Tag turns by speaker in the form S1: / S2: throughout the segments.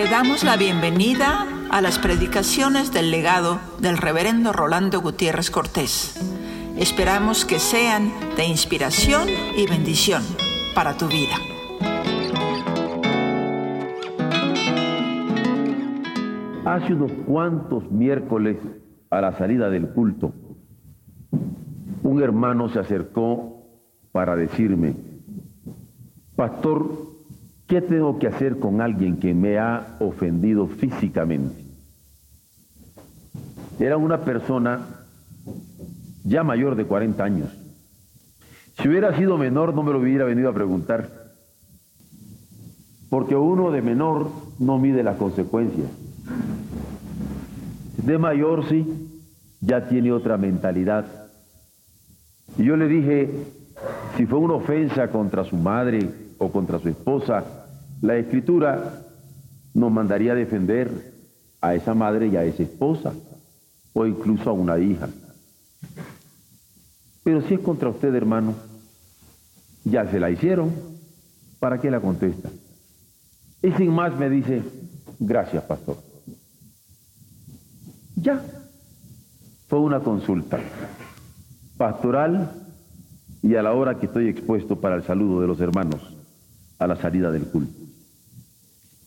S1: Te damos la bienvenida a las predicaciones del legado del reverendo Rolando Gutiérrez Cortés. Esperamos que sean de inspiración y bendición para tu vida.
S2: Hace unos cuantos miércoles a la salida del culto, un hermano se acercó para decirme, Pastor, ¿Qué tengo que hacer con alguien que me ha ofendido físicamente? Era una persona ya mayor de 40 años. Si hubiera sido menor no me lo hubiera venido a preguntar. Porque uno de menor no mide las consecuencias. De mayor sí, ya tiene otra mentalidad. Y yo le dije, si fue una ofensa contra su madre o contra su esposa, la escritura nos mandaría a defender a esa madre y a esa esposa, o incluso a una hija. Pero si es contra usted, hermano, ya se la hicieron, ¿para qué la contesta? Y sin más me dice, gracias, pastor. Ya, fue una consulta pastoral y a la hora que estoy expuesto para el saludo de los hermanos a la salida del culto.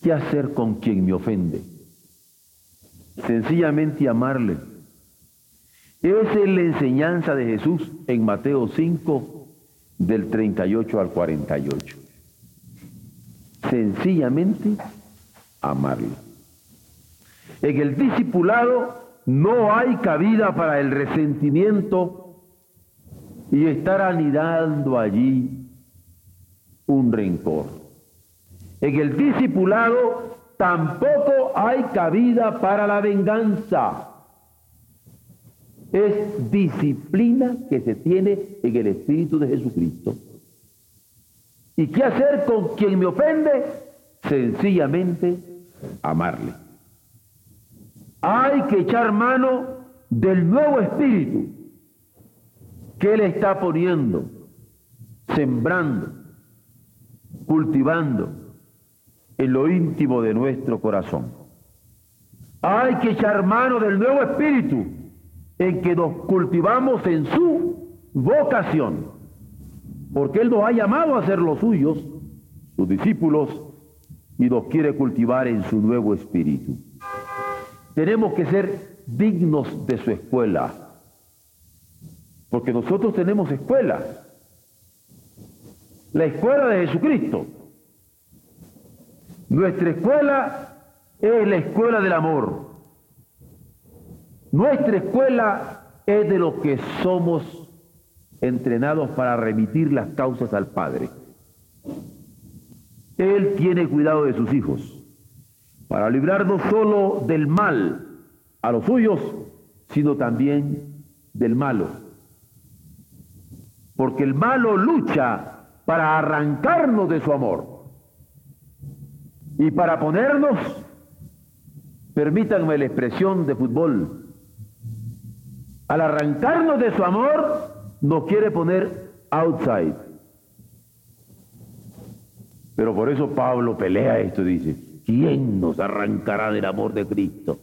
S2: ¿Qué hacer con quien me ofende? Sencillamente amarle. Esa es la enseñanza de Jesús en Mateo 5, del 38 al 48. Sencillamente amarle. En el discipulado no hay cabida para el resentimiento y estar anidando allí un rencor. En el discipulado tampoco hay cabida para la venganza. Es disciplina que se tiene en el Espíritu de Jesucristo. ¿Y qué hacer con quien me ofende? Sencillamente amarle. Hay que echar mano del nuevo espíritu que Él está poniendo, sembrando, cultivando en lo íntimo de nuestro corazón. Hay que echar mano del nuevo espíritu en que nos cultivamos en su vocación, porque Él nos ha llamado a ser los suyos, sus discípulos, y nos quiere cultivar en su nuevo espíritu. Tenemos que ser dignos de su escuela, porque nosotros tenemos escuela, la escuela de Jesucristo. Nuestra escuela es la escuela del amor. Nuestra escuela es de lo que somos entrenados para remitir las causas al Padre. Él tiene cuidado de sus hijos, para librar no solo del mal a los suyos, sino también del malo. Porque el malo lucha para arrancarnos de su amor. Y para ponernos, permítanme la expresión de fútbol, al arrancarnos de su amor, nos quiere poner outside. Pero por eso Pablo pelea esto, dice, ¿quién nos arrancará del amor de Cristo?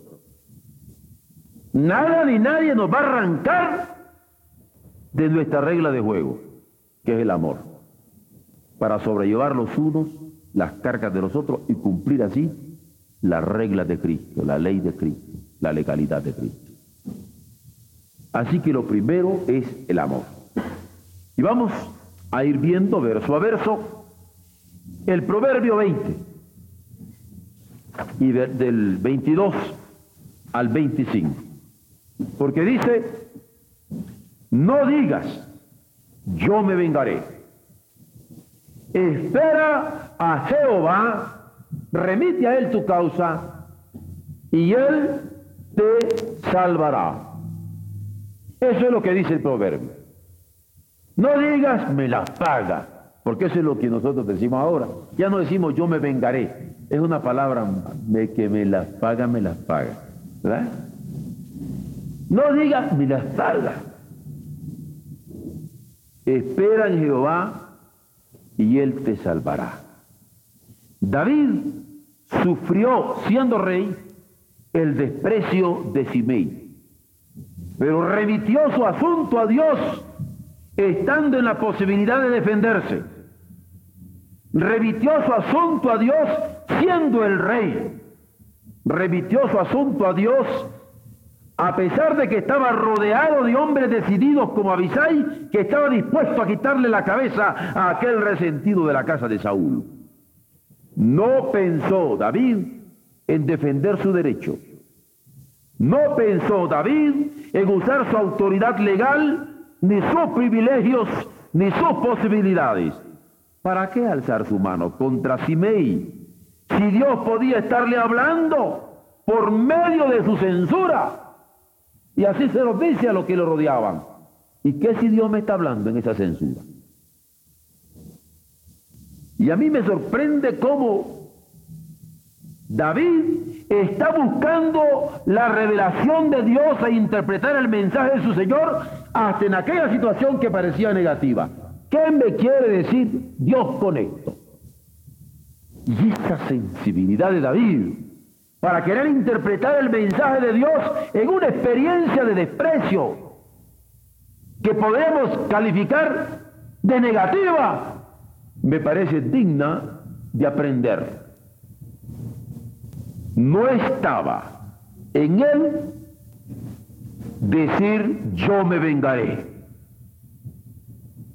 S2: Nada ni nadie nos va a arrancar de nuestra regla de juego, que es el amor, para sobrellevar los unos las cargas de los otros y cumplir así las reglas de Cristo, la ley de Cristo, la legalidad de Cristo. Así que lo primero es el amor. Y vamos a ir viendo verso a verso el proverbio 20 y del 22 al 25. Porque dice, no digas, yo me vengaré Espera a Jehová, remite a él tu causa y él te salvará. Eso es lo que dice el proverbio. No digas me las paga, porque eso es lo que nosotros decimos ahora. Ya no decimos yo me vengaré. Es una palabra de que me las paga, me las paga. ¿Verdad? No digas me las paga. Espera en Jehová y Él te salvará. David sufrió, siendo rey, el desprecio de Simei, pero remitió su asunto a Dios estando en la posibilidad de defenderse. Remitió su asunto a Dios siendo el rey. Remitió su asunto a Dios a pesar de que estaba rodeado de hombres decididos como Abisai, que estaba dispuesto a quitarle la cabeza a aquel resentido de la casa de Saúl. No pensó David en defender su derecho. No pensó David en usar su autoridad legal, ni sus privilegios, ni sus posibilidades. ¿Para qué alzar su mano contra Simei? Si Dios podía estarle hablando por medio de su censura. Y así se lo dice a los que lo rodeaban. ¿Y qué si Dios me está hablando en esa censura? Y a mí me sorprende cómo David está buscando la revelación de Dios e interpretar el mensaje de su Señor hasta en aquella situación que parecía negativa. ¿Qué me quiere decir Dios con esto? Y esa sensibilidad de David para querer interpretar el mensaje de Dios en una experiencia de desprecio que podemos calificar de negativa, me parece digna de aprender. No estaba en él decir yo me vengaré.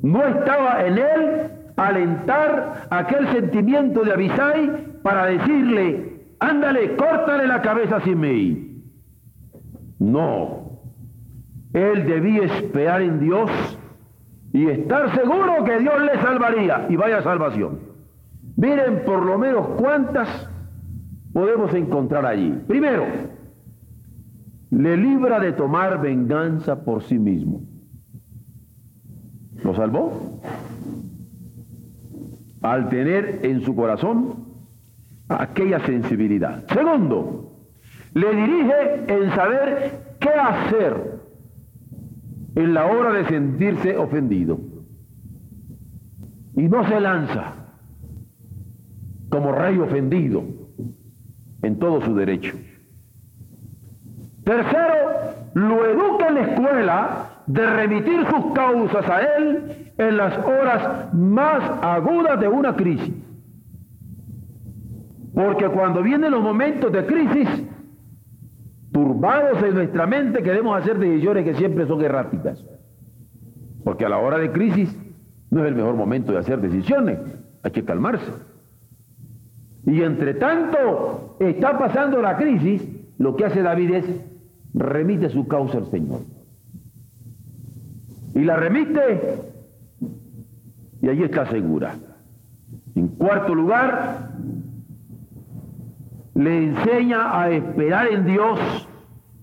S2: No estaba en él alentar aquel sentimiento de Abisai para decirle ándale, córtale la cabeza a Simei. No, él debía esperar en Dios y estar seguro que Dios le salvaría y vaya salvación. Miren por lo menos cuántas podemos encontrar allí. Primero, le libra de tomar venganza por sí mismo. ¿Lo salvó? Al tener en su corazón aquella sensibilidad. Segundo, le dirige en saber qué hacer en la hora de sentirse ofendido. Y no se lanza como rey ofendido en todo su derecho. Tercero, lo educa en la escuela de remitir sus causas a él en las horas más agudas de una crisis. Porque cuando vienen los momentos de crisis, turbados en nuestra mente, queremos hacer decisiones que siempre son erráticas. Porque a la hora de crisis no es el mejor momento de hacer decisiones, hay que calmarse. Y entre tanto está pasando la crisis, lo que hace David es remite su causa al Señor. Y la remite y allí está segura. En cuarto lugar, le enseña a esperar en Dios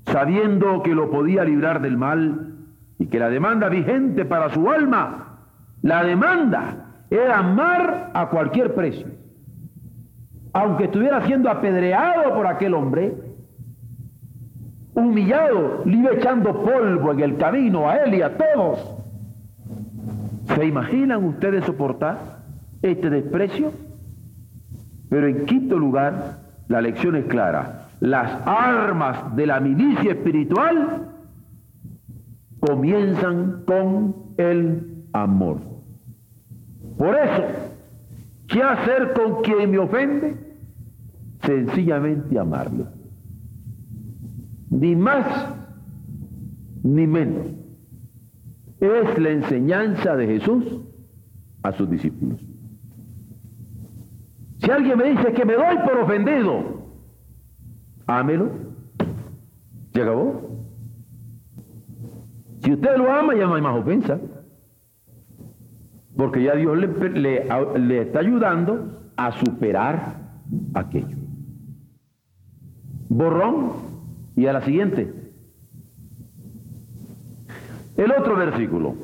S2: sabiendo que lo podía librar del mal y que la demanda vigente para su alma, la demanda era amar a cualquier precio. Aunque estuviera siendo apedreado por aquel hombre, humillado, le echando polvo en el camino a él y a todos. ¿Se imaginan ustedes soportar este desprecio? Pero en quinto lugar, la lección es clara. Las armas de la milicia espiritual comienzan con el amor. Por eso, ¿qué hacer con quien me ofende? Sencillamente amarlo. Ni más ni menos. Es la enseñanza de Jesús a sus discípulos. Si alguien me dice que me doy por ofendido, ámelo. ¿Se acabó? Si usted lo ama, ya no hay más ofensa. Porque ya Dios le, le está ayudando a superar aquello. Borrón y a la siguiente. El otro versículo.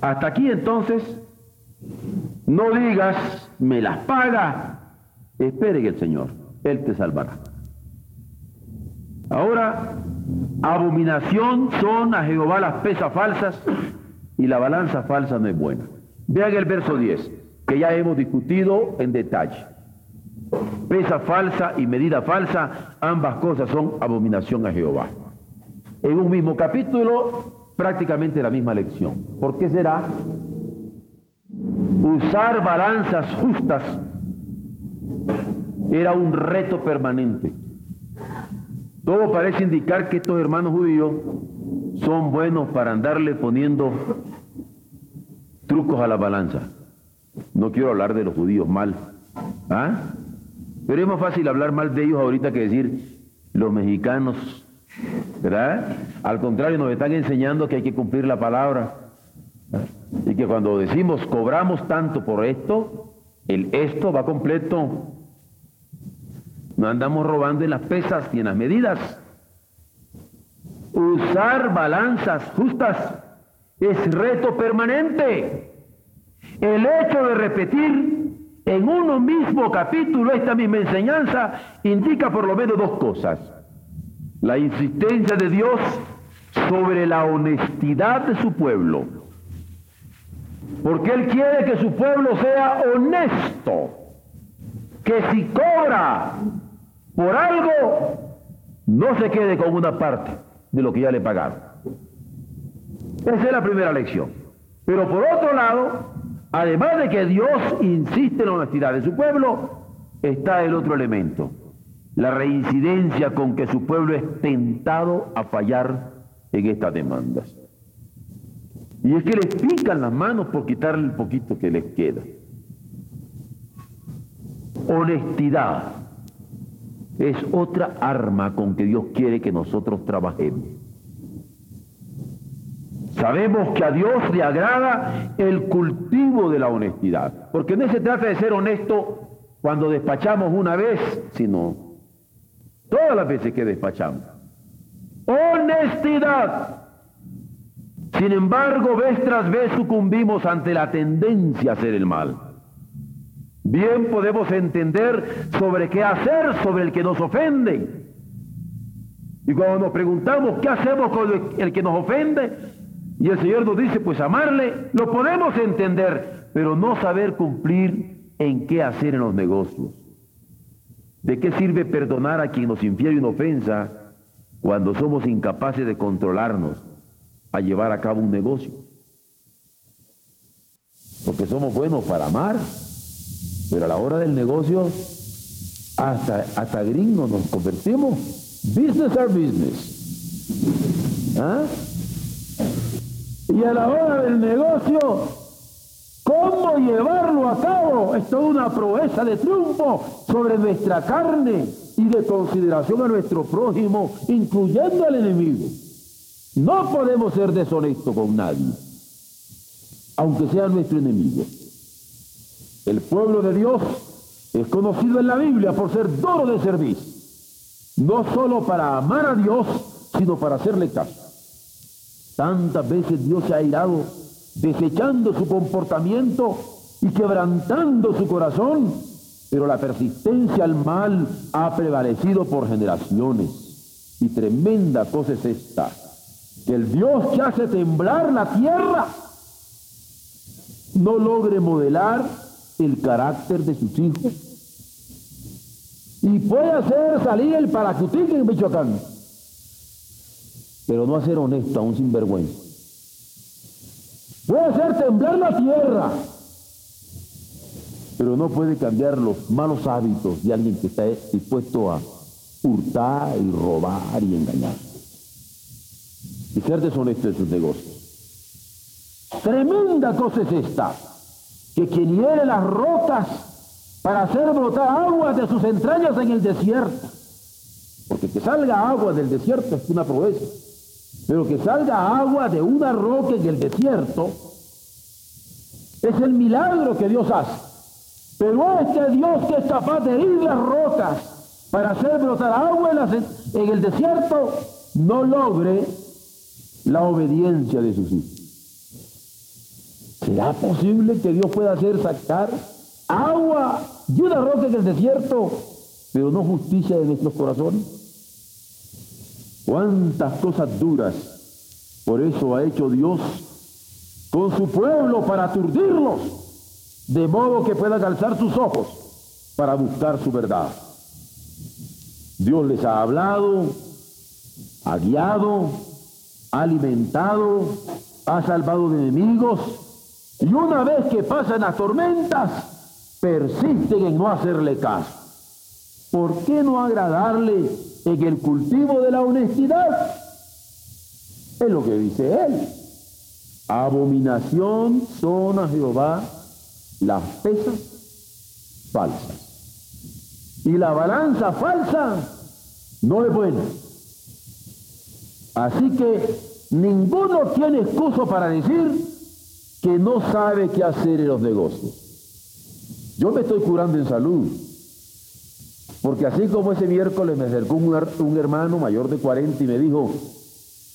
S2: Hasta aquí entonces no digas, me las paga. Espere que el Señor, Él te salvará. Ahora, abominación son a Jehová las pesas falsas y la balanza falsa no es buena. Vean el verso 10, que ya hemos discutido en detalle. pesa falsa y medida falsa, ambas cosas son abominación a Jehová. En un mismo capítulo, prácticamente la misma lección. ¿Por qué será? Usar balanzas justas era un reto permanente. Todo parece indicar que estos hermanos judíos son buenos para andarle poniendo trucos a la balanza. No quiero hablar de los judíos mal. ¿Ah? Pero es más fácil hablar mal de ellos ahorita que decir los mexicanos, ¿verdad? Al contrario, nos están enseñando que hay que cumplir la palabra. Y que cuando decimos cobramos tanto por esto, el esto va completo. No andamos robando en las pesas ni en las medidas. Usar balanzas justas es reto permanente. El hecho de repetir en uno mismo capítulo esta misma enseñanza indica por lo menos dos cosas. La insistencia de Dios sobre la honestidad de su pueblo. Porque Él quiere que su pueblo sea honesto. Que si cobra por algo, no se quede con una parte de lo que ya le pagaron. Esa es la primera lección. Pero por otro lado, además de que Dios insiste en la honestidad de su pueblo, está el otro elemento, la reincidencia con que su pueblo es tentado a fallar en estas demandas. Y es que les pican las manos por quitarle el poquito que les queda. Honestidad es otra arma con que Dios quiere que nosotros trabajemos. Sabemos que a Dios le agrada el cultivo de la honestidad, porque no se trata de ser honesto cuando despachamos una vez, sino todas las veces que despachamos. Honestidad. Sin embargo, vez tras vez sucumbimos ante la tendencia a hacer el mal. Bien podemos entender sobre qué hacer sobre el que nos ofende. Y cuando nos preguntamos qué hacemos con el que nos ofende, y el Señor nos dice, pues amarle, lo podemos entender, pero no saber cumplir en qué hacer en los negocios. ¿De qué sirve perdonar a quien nos infiere una ofensa cuando somos incapaces de controlarnos a llevar a cabo un negocio? Porque somos buenos para amar, pero a la hora del negocio, hasta, hasta gringos nos convertimos. Business are business. ¿Ah? Y a la hora del negocio, cómo llevarlo a cabo es toda una proeza de triunfo sobre nuestra carne y de consideración a nuestro prójimo, incluyendo al enemigo. No podemos ser deshonestos con nadie, aunque sea nuestro enemigo. El pueblo de Dios es conocido en la Biblia por ser duro de servicio, no solo para amar a Dios, sino para hacerle caso. Tantas veces Dios se ha irado desechando su comportamiento y quebrantando su corazón, pero la persistencia al mal ha prevalecido por generaciones. Y tremenda cosa es esta, el Dios que hace temblar la tierra no logre modelar el carácter de sus hijos y puede hacer salir el paracutín en Michoacán pero no a ser honesto, aún sin vergüenza. Puede hacer temblar la tierra, pero no puede cambiar los malos hábitos de alguien que está dispuesto a hurtar y robar y engañar. Y ser deshonesto en sus negocios. Tremenda cosa es esta, que quien hiere las rocas para hacer brotar aguas de sus entrañas en el desierto. Porque que salga agua del desierto es una proeza. Pero que salga agua de una roca en el desierto es el milagro que Dios hace. Pero este Dios que es capaz de herir las rocas para hacer brotar agua en, el desierto, no logre la obediencia de sus hijos. ¿Será posible que Dios pueda hacer sacar agua de una roca en el desierto, pero no justicia de nuestros corazones? Cuántas cosas duras. Por eso ha hecho Dios con su pueblo para aturdirlos, de modo que puedan alzar sus ojos para buscar su verdad. Dios les ha hablado, ha guiado, ha alimentado, ha salvado de enemigos y una vez que pasan las tormentas, persisten en no hacerle caso. ¿Por qué no agradarle en el cultivo de la honestidad? Es lo que dice él. Abominación son a Jehová las pesas falsas. Y la balanza falsa no es buena. Así que ninguno tiene excusa para decir que no sabe qué hacer en los negocios. Yo me estoy curando en salud. Porque así como ese miércoles me acercó un, hermano mayor de 40 y me dijo,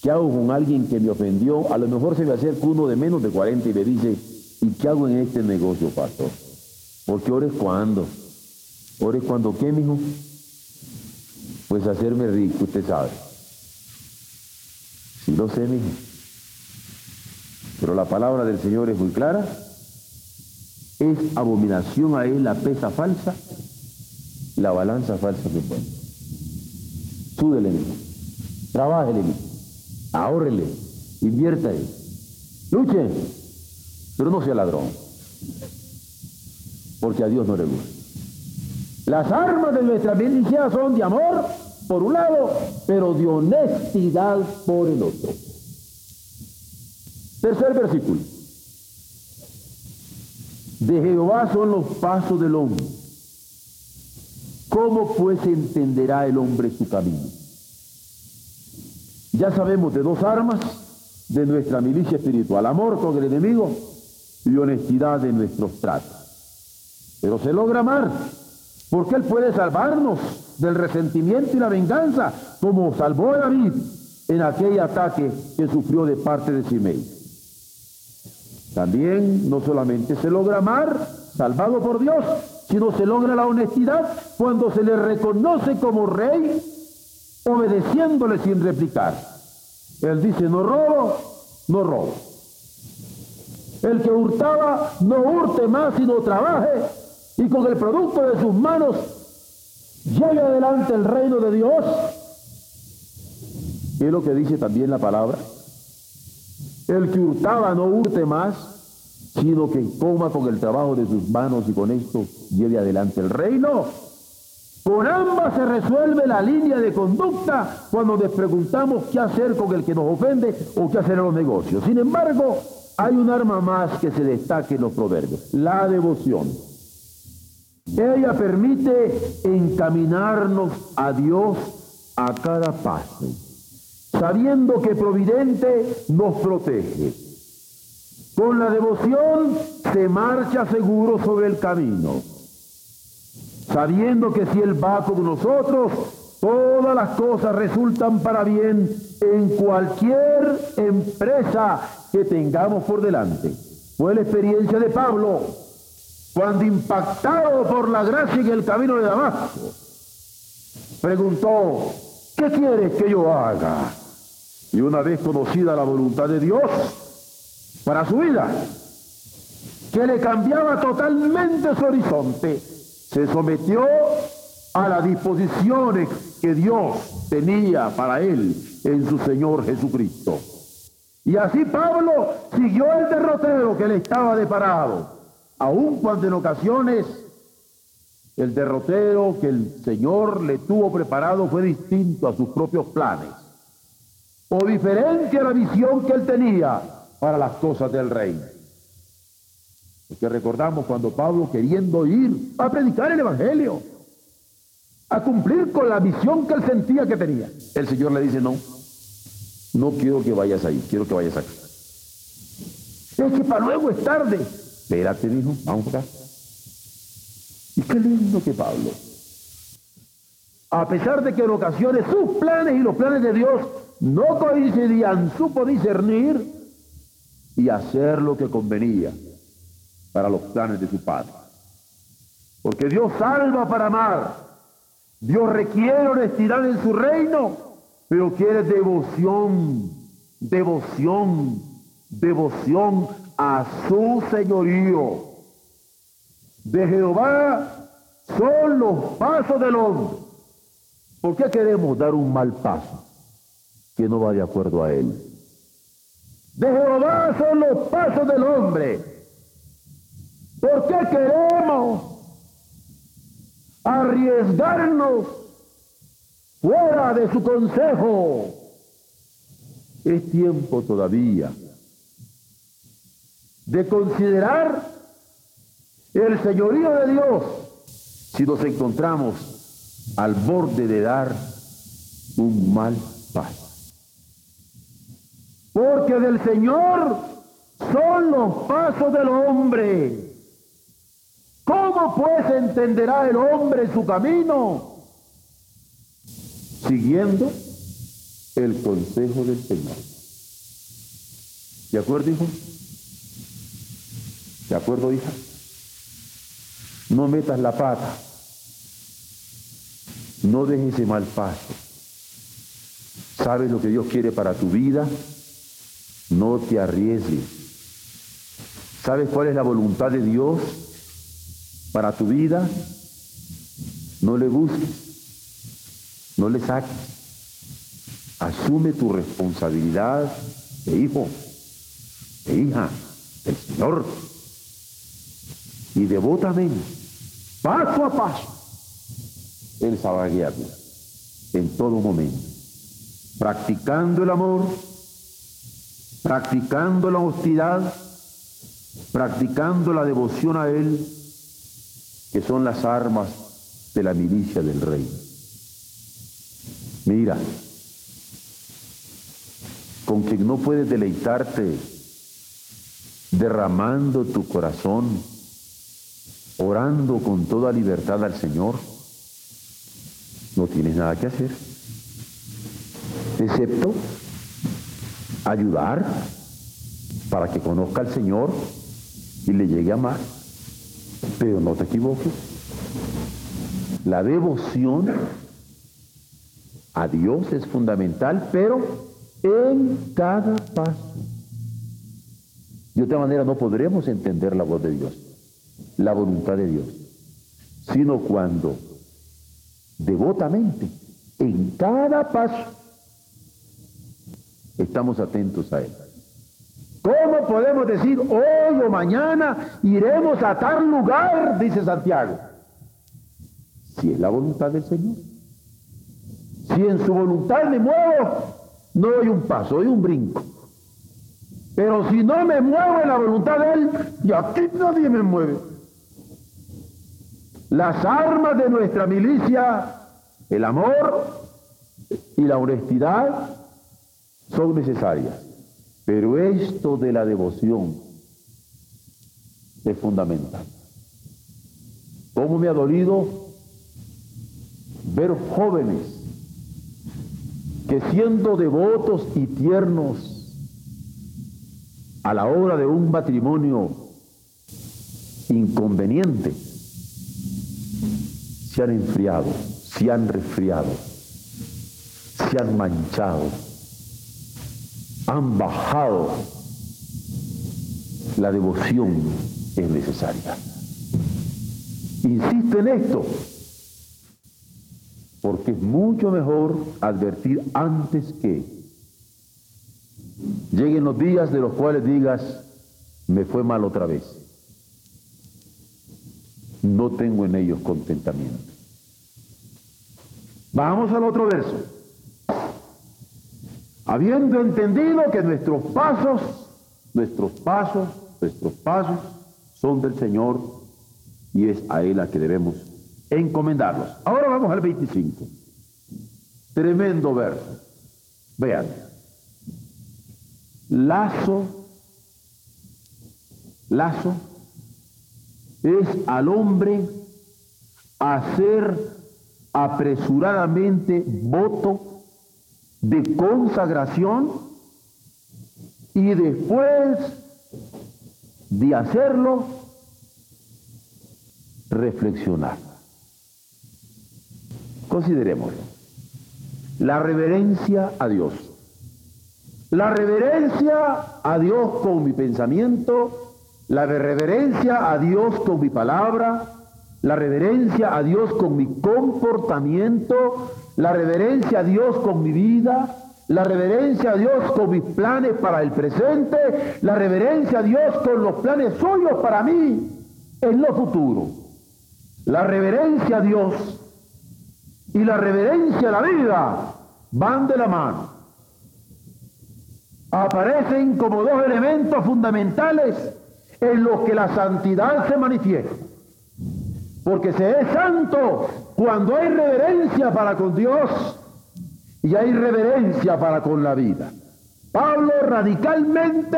S2: ¿Qué hago con alguien que me ofendió? A lo mejor se me acerca uno de menos de 40 y me dice, ¿y qué hago en este negocio, pastor? Porque ores cuando. ¿Ores cuando qué, mijo? Pues hacerme rico, usted sabe. Lo sé, mijo. Pero la palabra del Señor es muy clara. Es abominación a él la pesa falsa, la balanza falsa que pone. Súdele, mijo. Trabájele, mijo ahórrele, luche, pero no sea ladrón, porque a Dios no le gusta. Las armas de nuestra bendición son de amor, por un lado, pero de honestidad por el otro. Tercer versículo. De Jehová son los pasos del hombre. ¿Cómo pues entenderá el hombre su camino? Ya sabemos de dos armas de nuestra milicia espiritual, amor con el enemigo y honestidad de nuestros tratos. Pero se logra amar, porque Él puede salvarnos del resentimiento y la venganza, como salvó a David en aquel ataque que sufrió de parte de Simei. También no solamente se logra amar, salvado por Dios, sino se logra la honestidad cuando se le reconoce como rey obedeciéndole sin replicar. Él dice, no robo, no robo. El que hurtaba, no hurte más, sino trabaje y con el producto de sus manos lleve adelante el reino de Dios. Y es lo que dice también la palabra. El que hurtaba no hurte más, sino que coma con el trabajo de sus manos y con esto lleve adelante el reino. Con ambas se resuelve la línea de conducta cuando les preguntamos qué hacer con el que nos ofende o qué hacer en los negocios. Sin embargo, hay un arma más que se destaque en los proverbios, la devoción. Ella permite encaminarnos a Dios a cada paso, sabiendo que Providente nos protege. Con la devoción se marcha seguro sobre el camino sabiendo que si Él va con nosotros, todas las cosas resultan para bien en cualquier empresa que tengamos por delante. Fue la experiencia de Pablo cuando impactado por la gracia en el camino de Damasco, preguntó, ¿qué quieres que yo haga? Y una vez conocida la voluntad de Dios para su vida, que le cambiaba totalmente su horizonte, se sometió a las disposiciones que Dios tenía para él en su Señor Jesucristo. Y así Pablo siguió el derrotero que le estaba deparado, aun cuando en ocasiones el derrotero que el Señor le tuvo preparado fue distinto a sus propios planes, o diferente a la visión que él tenía para las cosas del reino. Porque recordamos cuando Pablo queriendo ir a predicar el Evangelio, a cumplir con la misión que él sentía que tenía, el Señor le dice, no, no quiero que vayas ahí, quiero que vayas acá. Es que para luego es tarde. Espérate, dijo, vamos acá. Y qué lindo que Pablo, a pesar de que en ocasiones sus planes y los planes de Dios no coincidían, supo discernir y hacer lo que convenía para los planes de su Padre. Porque Dios salva para amar. Dios requiere honestidad en su reino, pero quiere devoción, devoción, devoción a su señorío. De Jehová son los pasos del hombre. ¿Por qué queremos dar un mal paso que no va de acuerdo a él? De Jehová son los pasos del hombre. ¿Por qué queremos arriesgarnos fuera de su consejo? Es tiempo todavía de considerar el señorío de Dios si nos encontramos al borde de dar un mal paso. Porque del Señor son los pasos del hombre. ¿Cómo pues entenderá el hombre su camino? Siguiendo el consejo del Señor. ¿De acuerdo, hijo? ¿De acuerdo, hija? No metas la pata. No dejes ese mal paso. ¿Sabes lo que Dios quiere para tu vida? No te arriesgues. ¿Sabes cuál es la voluntad de Dios para tu vida? No le busques. No le saques. Asume tu responsabilidad de hijo, de hija, del Señor. Y devotamente paso a paso, Él sabrá en todo momento, practicando el amor, practicando la hostilidad, practicando la devoción a Él, que son las armas de la milicia del rey. Mira, con quien no puedes deleitarte derramando tu corazón orando con toda libertad al Señor, no tienes nada que hacer, excepto ayudar para que conozca al Señor y le llegue a amar. Pero no te equivoques, la devoción a Dios es fundamental, pero en cada paso. De otra manera no podremos entender la voz de Dios la voluntad de Dios, sino cuando devotamente, en cada paso, estamos atentos a Él. ¿Cómo podemos decir hoy o mañana iremos a tal lugar? Dice Santiago. Si es la voluntad del Señor. Si en su voluntad me muevo, no doy un paso, doy un brinco. Pero si no me muevo en la voluntad de Él, y aquí nadie me mueve. Las armas de nuestra milicia, el amor y la honestidad, son necesarias. Pero esto de la devoción es fundamental. ¿Cómo me ha dolido ver jóvenes que siendo devotos y tiernos a la hora de un matrimonio inconveniente, se han enfriado, se han resfriado, se han manchado, han bajado. La devoción es necesaria. Insisto en esto, porque es mucho mejor advertir antes que lleguen los días de los cuales digas, me fue mal otra vez. No tengo en ellos contentamiento. Vamos al otro verso. Habiendo entendido que nuestros pasos, nuestros pasos, nuestros pasos son del Señor y es a Él a que debemos encomendarlos. Ahora vamos al 25. Tremendo verso. Vean. Lazo, lazo es al hombre hacer apresuradamente voto de consagración y después de hacerlo, reflexionar. Considerémoslo. La reverencia a Dios. La reverencia a Dios con mi pensamiento, la reverencia a Dios con mi palabra, la reverencia a Dios con mi comportamiento, la reverencia a Dios con mi vida, la reverencia a Dios con mis planes para el presente, la reverencia a Dios con los planes suyos para mí en lo futuro. La reverencia a Dios y la reverencia a la vida van de la mano. Aparecen como dos elementos fundamentales en los que la santidad se manifiesta. Porque se es santo cuando hay reverencia para con Dios y hay reverencia para con la vida. Pablo radicalmente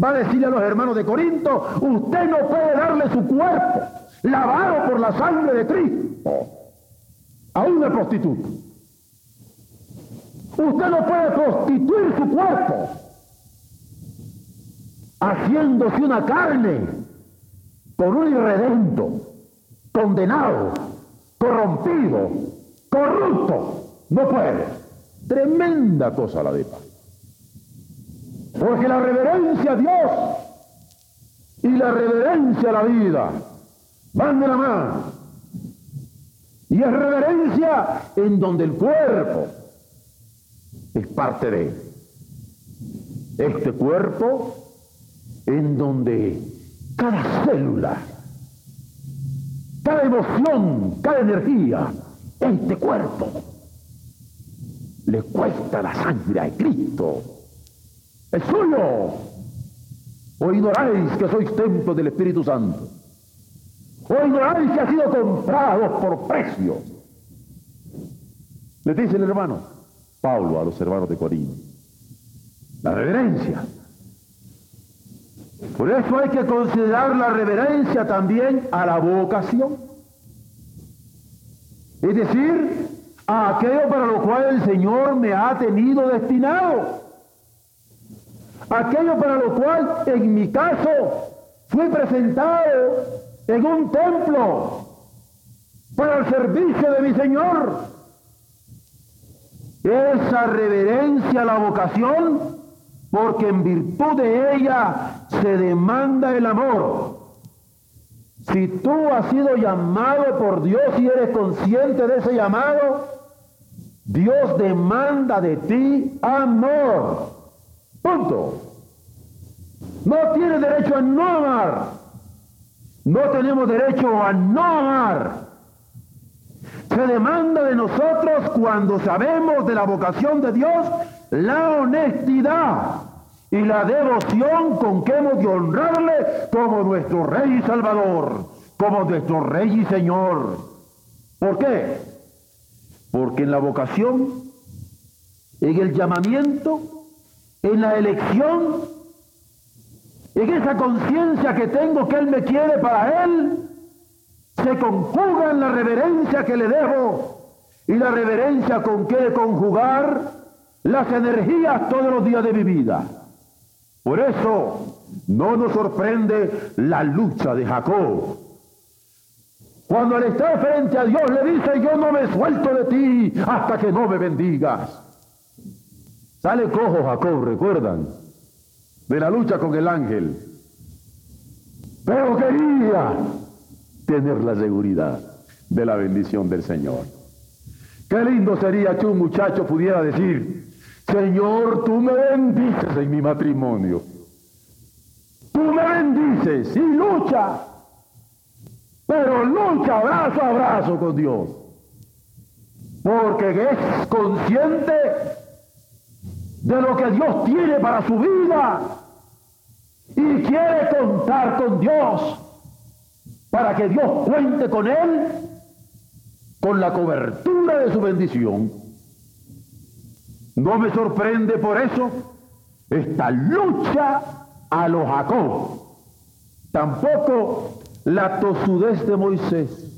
S2: va a decirle a los hermanos de Corinto, usted no puede darle su cuerpo lavado por la sangre de Cristo a una prostituta. Usted no puede prostituir su cuerpo haciéndose una carne por un irredento, condenado, corrompido, corrupto. No puede. Tremenda cosa la de paz. Porque la reverencia a Dios y la reverencia a la vida van de la mano. Y es reverencia en donde el cuerpo es parte de este cuerpo en donde cada célula, cada emoción, cada energía, este cuerpo, le cuesta la sangre a Cristo. Es suyo. O ignoráis que sois templo del Espíritu Santo. O ignoráis que ha sido comprado por precio. Le dice el hermano Pablo a los hermanos de Corinto. La reverencia por eso hay que considerar la reverencia también a la vocación. Es decir, a aquello para lo cual el Señor me ha tenido destinado. Aquello para lo cual, en mi caso, fui presentado en un templo para el servicio de mi Señor. Esa reverencia a la vocación porque en virtud de ella se demanda el amor. Si tú has sido llamado por Dios y eres consciente de ese llamado, Dios demanda de ti amor. Punto. No tienes derecho a no amar. No tenemos derecho a no amar. Se demanda de nosotros cuando sabemos de la vocación de Dios la honestidad y la devoción con que hemos de honrarle como nuestro Rey y Salvador, como nuestro Rey y Señor. ¿Por qué? Porque en la vocación, en el llamamiento, en la elección, en esa conciencia que tengo que Él me quiere para Él, se conjuga en la reverencia que le debo y la reverencia con que conjugar las energías todos los días de mi vida. Por eso no nos sorprende la lucha de Jacob. Cuando al estar frente a Dios le dice, yo no me suelto de ti hasta que no me bendigas. Sale cojo Jacob, recuerdan, de la lucha con el ángel. Pero quería tener la seguridad de la bendición del Señor. Qué lindo sería que un muchacho pudiera decir, Señor, tú me bendices en mi matrimonio. Tú me bendices y lucha, pero lucha brazo a brazo con Dios. Porque es consciente de lo que Dios tiene para su vida y quiere contar con Dios para que Dios cuente con él con la cobertura de su bendición. No me sorprende por eso esta lucha a los Jacob. Tampoco la tosudez de Moisés.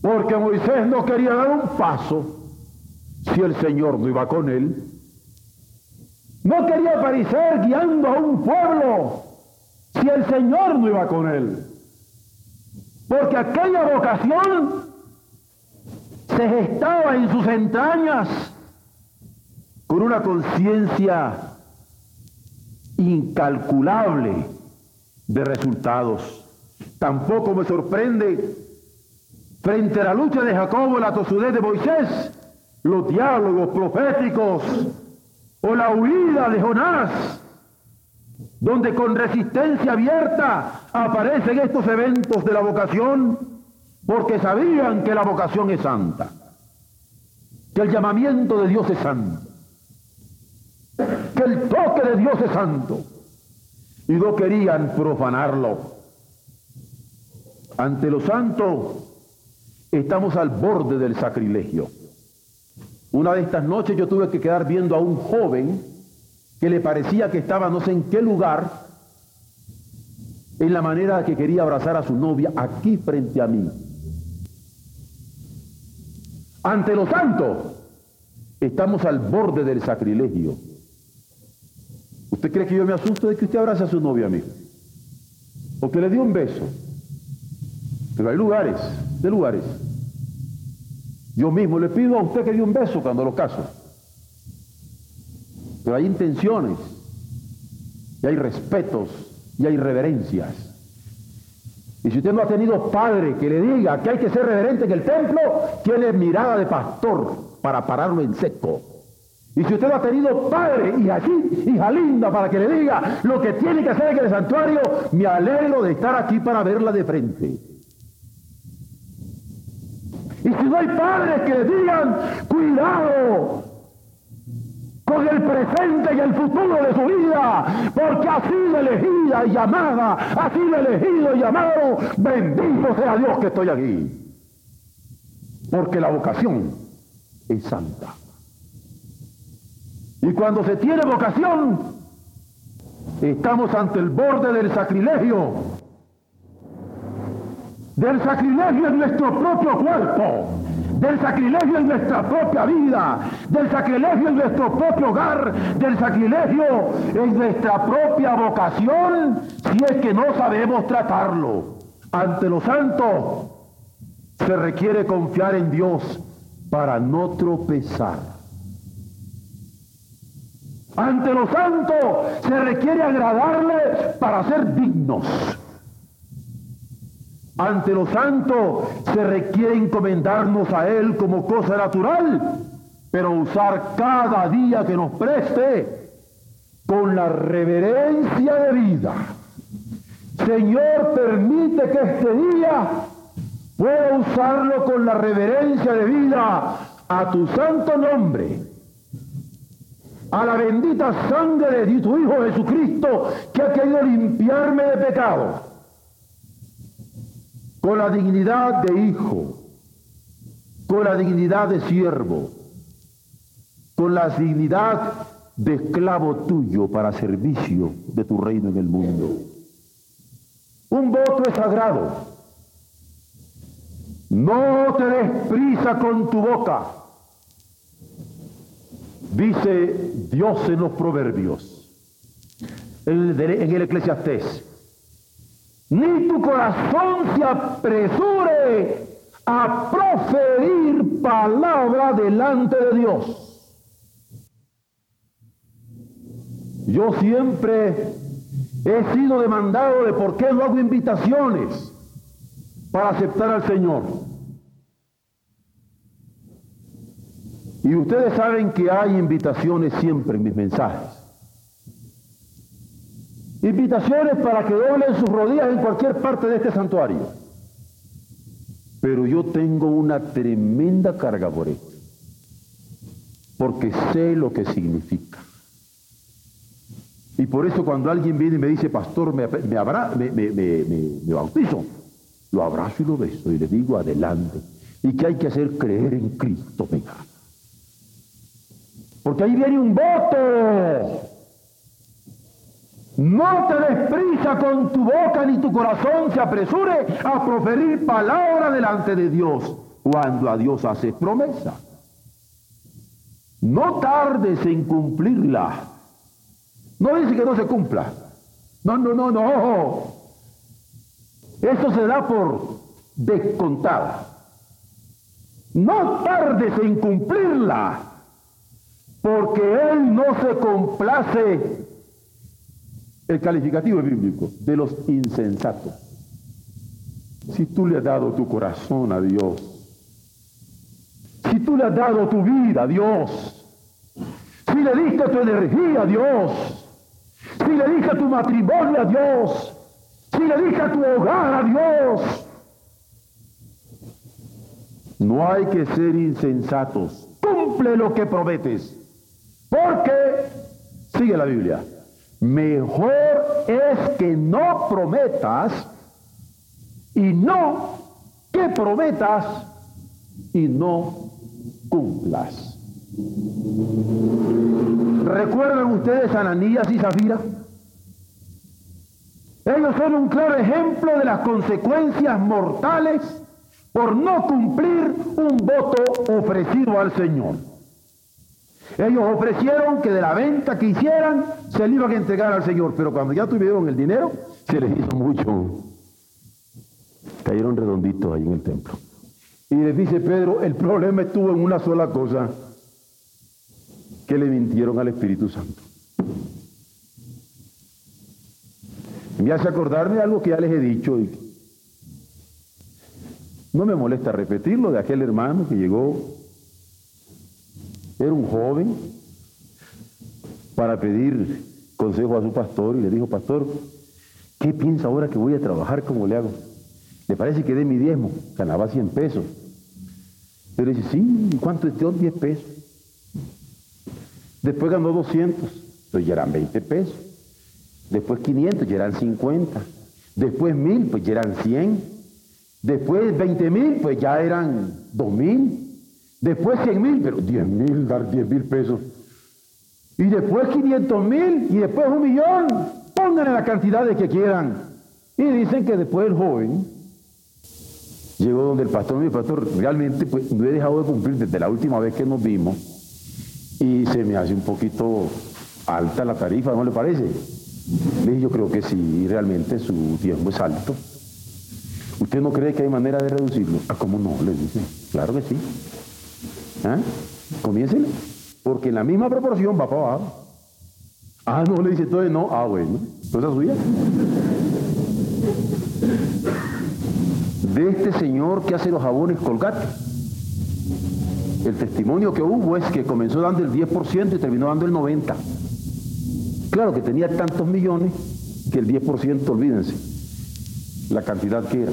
S2: Porque Moisés no quería dar un paso si el Señor no iba con él. No quería aparecer guiando a un pueblo si el Señor no iba con él. Porque aquella vocación se gestaba en sus entrañas con una conciencia incalculable de resultados. Tampoco me sorprende frente a la lucha de Jacobo, la tosudez de Moisés, los diálogos proféticos o la huida de Jonás, donde con resistencia abierta aparecen estos eventos de la vocación, porque sabían que la vocación es santa, que el llamamiento de Dios es santo, el toque de Dios es santo, y no querían profanarlo. Ante lo santo estamos al borde del sacrilegio. Una de estas noches yo tuve que quedar viendo a un joven que le parecía que estaba no sé en qué lugar, en la manera que quería abrazar a su novia aquí frente a mí. Ante lo santo, estamos al borde del sacrilegio. ¿Usted cree que yo me asusto de que usted abrace a su novia a mí? O que le dé un beso. Pero hay lugares, de lugares. Yo mismo le pido a usted que dé un beso cuando lo caso. Pero hay intenciones, y hay respetos, y hay reverencias. Y si usted no ha tenido padre que le diga que hay que ser reverente en el templo, tiene mirada de pastor para pararlo en seco. Y si usted no ha tenido padre y allí, hija linda, para que le diga lo que tiene que hacer en el santuario, me alegro de estar aquí para verla de frente. Y si no hay padres que le digan, cuidado con el presente y el futuro de su vida, porque ha sido elegida y llamada, ha sido elegido y llamado, bendito sea Dios que estoy aquí. Porque la vocación es santa. Y cuando se tiene vocación, estamos ante el borde del sacrilegio del sacrilegio en nuestro propio cuerpo, del sacrilegio en nuestra propia vida, del sacrilegio en nuestro propio hogar, del sacrilegio en nuestra propia vocación, si es que no sabemos tratarlo. Ante los santos se requiere confiar en Dios para no tropezar. Ante los santos se requiere agradarle para ser dignos. Ante lo santo se requiere encomendarnos a Él como cosa natural, pero usar cada día que nos preste con la reverencia de vida. Señor, permite que este día pueda usarlo con la reverencia de vida a tu santo nombre, a la bendita sangre de tu Hijo Jesucristo que ha querido limpiarme de pecado con la dignidad de hijo, con la dignidad de siervo, con la dignidad de esclavo tuyo para servicio de tu reino en el mundo. Un voto es sagrado. No te des prisa con tu boca. Dice Dios en los proverbios, en el, Eclesiastés ni tu corazón se apresure a proferir palabra delante de Dios. Yo siempre he sido demandado de por qué no hago invitaciones para aceptar al Señor. Y ustedes saben que hay invitaciones siempre en mis mensajes. Invitaciones para que doblen sus rodillas en cualquier parte de este santuario. Pero yo tengo una tremenda carga por esto. Porque sé lo que significa. Y por eso cuando alguien viene y me dice, pastor, me, me, bautizo, lo abrazo y lo beso y le digo, adelante. Y que hay que hacer creer en Cristo, venga. Porque ahí viene un voto. No te desprisa con tu boca ni tu corazón se apresure a proferir palabra delante de Dios cuando a Dios hace promesa. No tardes en cumplirla. No dice que no se cumpla. No, no, no, no. Eso se da por descontada. No tardes en cumplirla, porque Él no se complace el calificativo bíblico de los insensatos. Si tú le has dado tu corazón a Dios, si tú le has dado tu vida a Dios, si le diste tu energía a Dios, si le diste tu matrimonio a Dios, si le diste tu hogar a Dios, no hay que ser insensatos. Cumple lo que prometes. Porque, sigue la Biblia, mejor es que no prometas y no que prometas y no cumplas. ¿Recuerdan ustedes a Ananías y Zafira? Ellos son un claro ejemplo de las consecuencias mortales por no cumplir un voto ofrecido al Señor. Ellos ofrecieron que de la venta que hicieran se le iban a entregar al Señor, pero cuando ya tuvieron el dinero, se les hizo mucho. Cayeron redonditos ahí en el templo. Y les dice Pedro, el problema estuvo en una sola cosa, que le mintieron al Espíritu Santo. Me hace acordarme de algo que ya les he dicho y no me molesta repetirlo de aquel hermano que llegó, era un joven, para pedir consejo a su pastor y le dijo, pastor, ¿qué piensa ahora que voy a trabajar? ¿Cómo le hago? ¿Le parece que dé mi diezmo? Ganaba 100 pesos. Pero dice, sí, ¿y cuánto es? 10 pesos. Después ganó 200, pues ya eran 20 pesos. Después 500, ya eran 50. Después 1000, pues ya eran 100. Después 20 mil, pues ya eran 2 mil. Después 100 mil, pero 10 mil, dar 10 mil pesos. Y después 500 mil y después un millón. Pónganle la cantidad de que quieran. Y dicen que después el joven llegó donde el pastor, mi pastor, realmente pues no he dejado de cumplir desde la última vez que nos vimos y se me hace un poquito alta la tarifa, ¿no le parece? Le dije, yo creo que sí, realmente su tiempo es alto. ¿Usted no cree que hay manera de reducirlo? Ah, ¿cómo no? Le dice. Claro que sí. ¿Ah? Comiénsele. Porque en la misma proporción va para abajo. Ah, no, le dice entonces no. Ah, bueno. Cosa suya. De este señor que hace los jabones colgate. El testimonio que hubo es que comenzó dando el 10% y terminó dando el 90%. Claro que tenía tantos millones que el 10%, olvídense, la cantidad que era.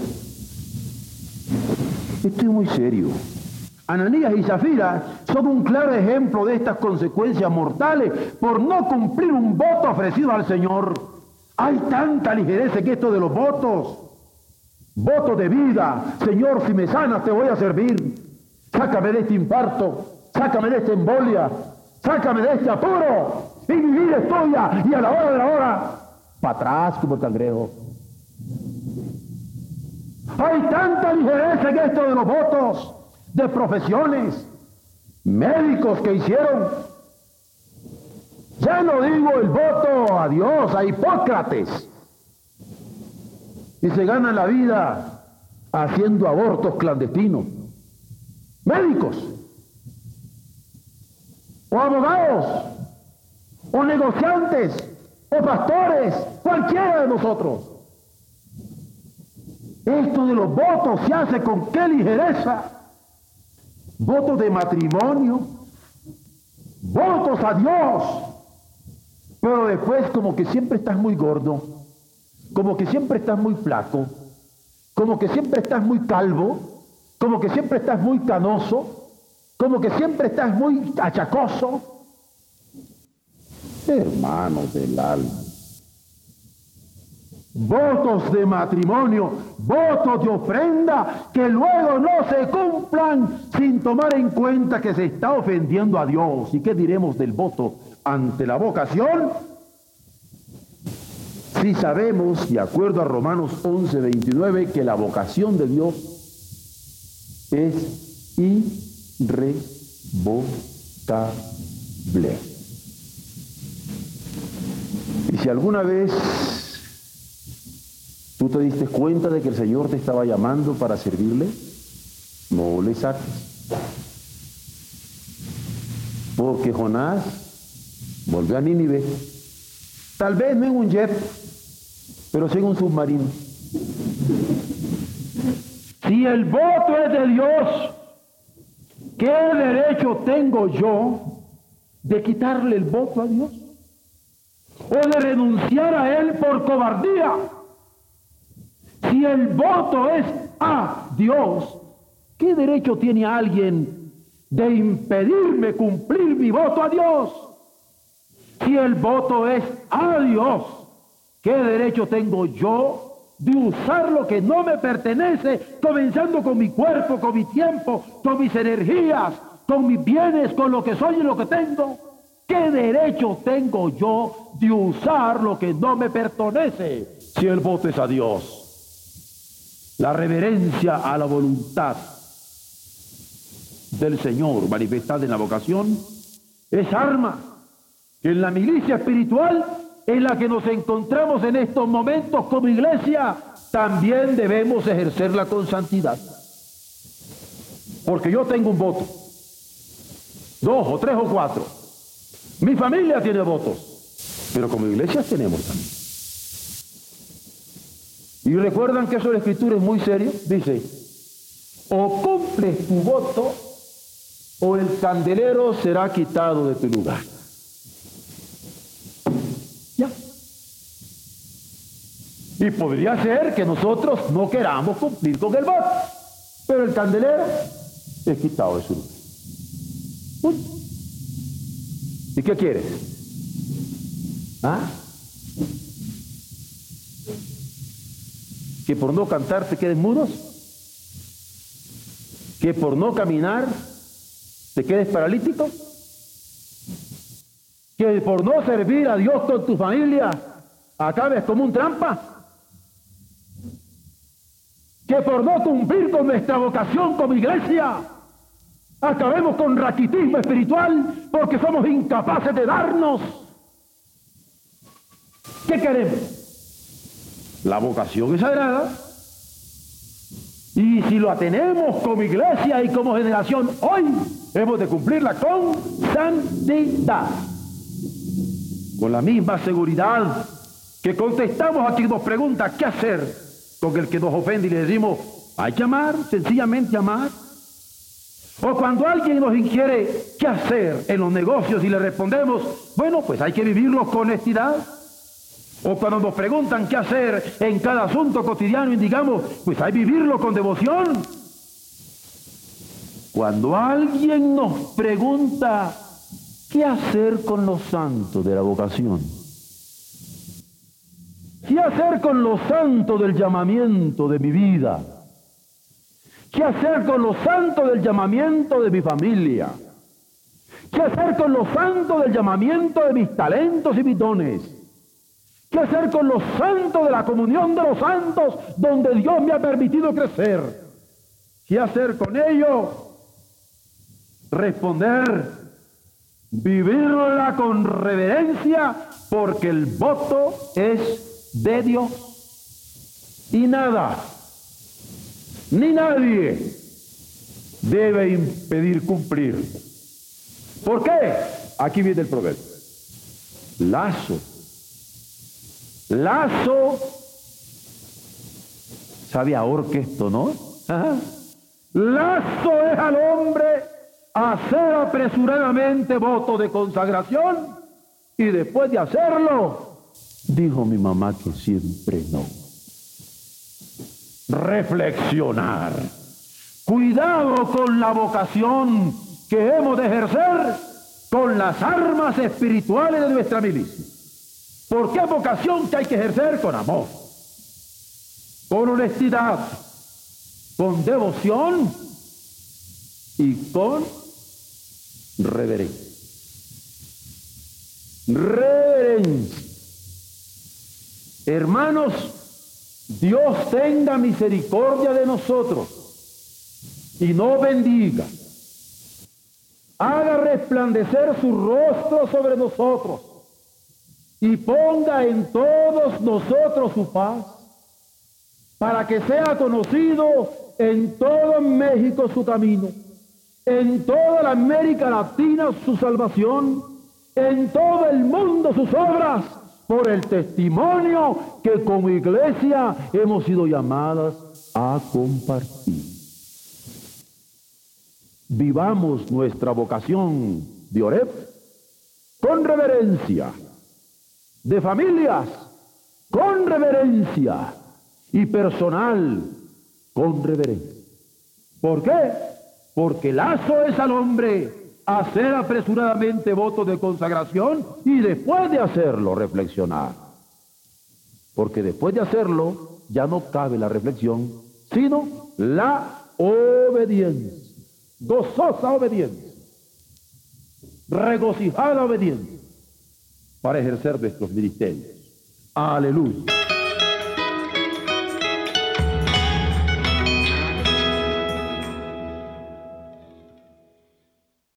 S2: Esto es muy serio. Ananías y Zafira son un claro ejemplo de estas consecuencias mortales por no cumplir un voto ofrecido al Señor. Hay tanta ligereza que esto de los votos. Voto de vida. Señor, si me sanas te voy a servir. Sácame de este infarto. Sácame de esta embolia. Sácame de este apuro. Y mi vida es tuya. Y a la hora de la hora, para atrás como el cangrejo. Hay tanta ligereza en esto de los votos de profesiones, médicos que hicieron. Ya no digo el voto a Dios, a Hipócrates. Y se ganan la vida haciendo abortos clandestinos. Médicos. O abogados. O negociantes. O pastores. Cualquiera de nosotros. Esto de los votos se hace con qué ligereza. Votos de matrimonio, votos a Dios. Pero después como que siempre estás muy gordo, como que siempre estás muy flaco, como que siempre estás muy calvo, como que siempre estás muy canoso, como que siempre estás muy achacoso. Hermanos del alma votos de matrimonio, votos de ofrenda, que luego no se cumplan sin tomar en cuenta que se está ofendiendo a Dios. ¿Y qué diremos del voto ante la vocación? Si sabemos, de acuerdo a Romanos 11, 29, que la vocación de Dios es irrevocable. Y si alguna vez ¿Tú te diste cuenta de que el Señor te estaba llamando para servirle? No le saques. Porque Jonás volvió a Nínive. Tal vez no en un jet, pero sí en un submarino. Si el voto es de Dios, ¿qué derecho tengo yo de quitarle el voto a Dios? ¿O de renunciar a Él por cobardía? El voto es a Dios, ¿qué derecho tiene alguien de impedirme cumplir mi voto a Dios? Si el voto es a Dios, ¿qué derecho tengo yo de usar lo que no me pertenece, comenzando con mi cuerpo, con mi tiempo, con mis energías, con mis bienes, con lo que soy y lo que tengo? ¿Qué derecho tengo yo de usar lo que no me pertenece si el voto es a Dios? La reverencia a la voluntad del Señor manifestada en la vocación es arma que en la milicia espiritual en la que nos encontramos en estos momentos como iglesia, también debemos ejercerla con santidad. Porque yo tengo un voto, dos o tres o cuatro. Mi familia tiene votos, pero como iglesia tenemos también. Y recuerdan que eso la escritura es muy serio. Dice, o cumples tu voto o el candelero será quitado de tu lugar. Y podría ser que nosotros no queramos cumplir con el voto, pero el candelero es quitado de su lugar. ¿Y qué quieres? ¿Ah? ¿Que por no cantar te queden mudos? ¿Que por no caminar te quedes paralítico? ¿Que por no servir a Dios con tu familia acabes como un trampa? que por no cumplir con nuestra vocación como iglesia, acabemos con raquitismo espiritual porque somos incapaces de darnos. ¿Qué queremos? La vocación es sagrada. Y si lo tenemos como iglesia y como generación, hoy hemos de cumplirla con santidad. Con la misma seguridad que contestamos a quien nos pregunta qué hacer con el que nos ofende y le decimos, hay que amar, sencillamente amar. O cuando alguien nos inquiere qué hacer en los negocios y le respondemos, bueno, pues hay que vivirlo con honestidad. O cuando nos preguntan qué hacer en cada asunto cotidiano y digamos, pues hay vivirlo con devoción. Cuando alguien nos pregunta qué hacer con los santos de la vocación, ¿Qué hacer con los santos del llamamiento de mi vida? ¿Qué hacer con los santos del llamamiento de mi familia? ¿Qué hacer con los santos del llamamiento de mis talentos y mis dones? ¿Qué hacer con los santos de la comunión de los santos donde Dios me ha permitido crecer? ¿Qué hacer con ellos? Responder, vivirla con reverencia porque el voto es de Dios y nada, ni nadie debe impedir cumplir. ¿Por qué? Aquí viene el proverbio. Lazo. Lazo. ¿Sabe ahora que esto, no? Lazo es al hombre hacer apresuradamente voto de consagración y después de hacerlo Dijo mi mamá que siempre no. Reflexionar. Cuidado con la vocación que hemos de ejercer con las armas espirituales de nuestra milicia. Porque es vocación que hay que ejercer con amor, con honestidad, con devoción y con reverencia. Reverencia. Hermanos, Dios tenga misericordia de nosotros y no bendiga. Haga resplandecer su rostro sobre nosotros y ponga en todos nosotros su paz, para que sea conocido en todo México su camino, en toda la América Latina su salvación, en todo el mundo sus obras por el testimonio que como iglesia hemos sido llamadas a compartir. vivamos nuestra vocación de Oreb con reverencia, de familias con reverencia y personal con reverencia. ¿Por qué? Porque lazo es al hombre hacer apresuradamente voto de consagración y después de hacerlo reflexionar. Porque después de hacerlo ya no cabe la reflexión, sino la obediencia, gozosa obediencia, regocijada obediencia para ejercer nuestros ministerios. Aleluya.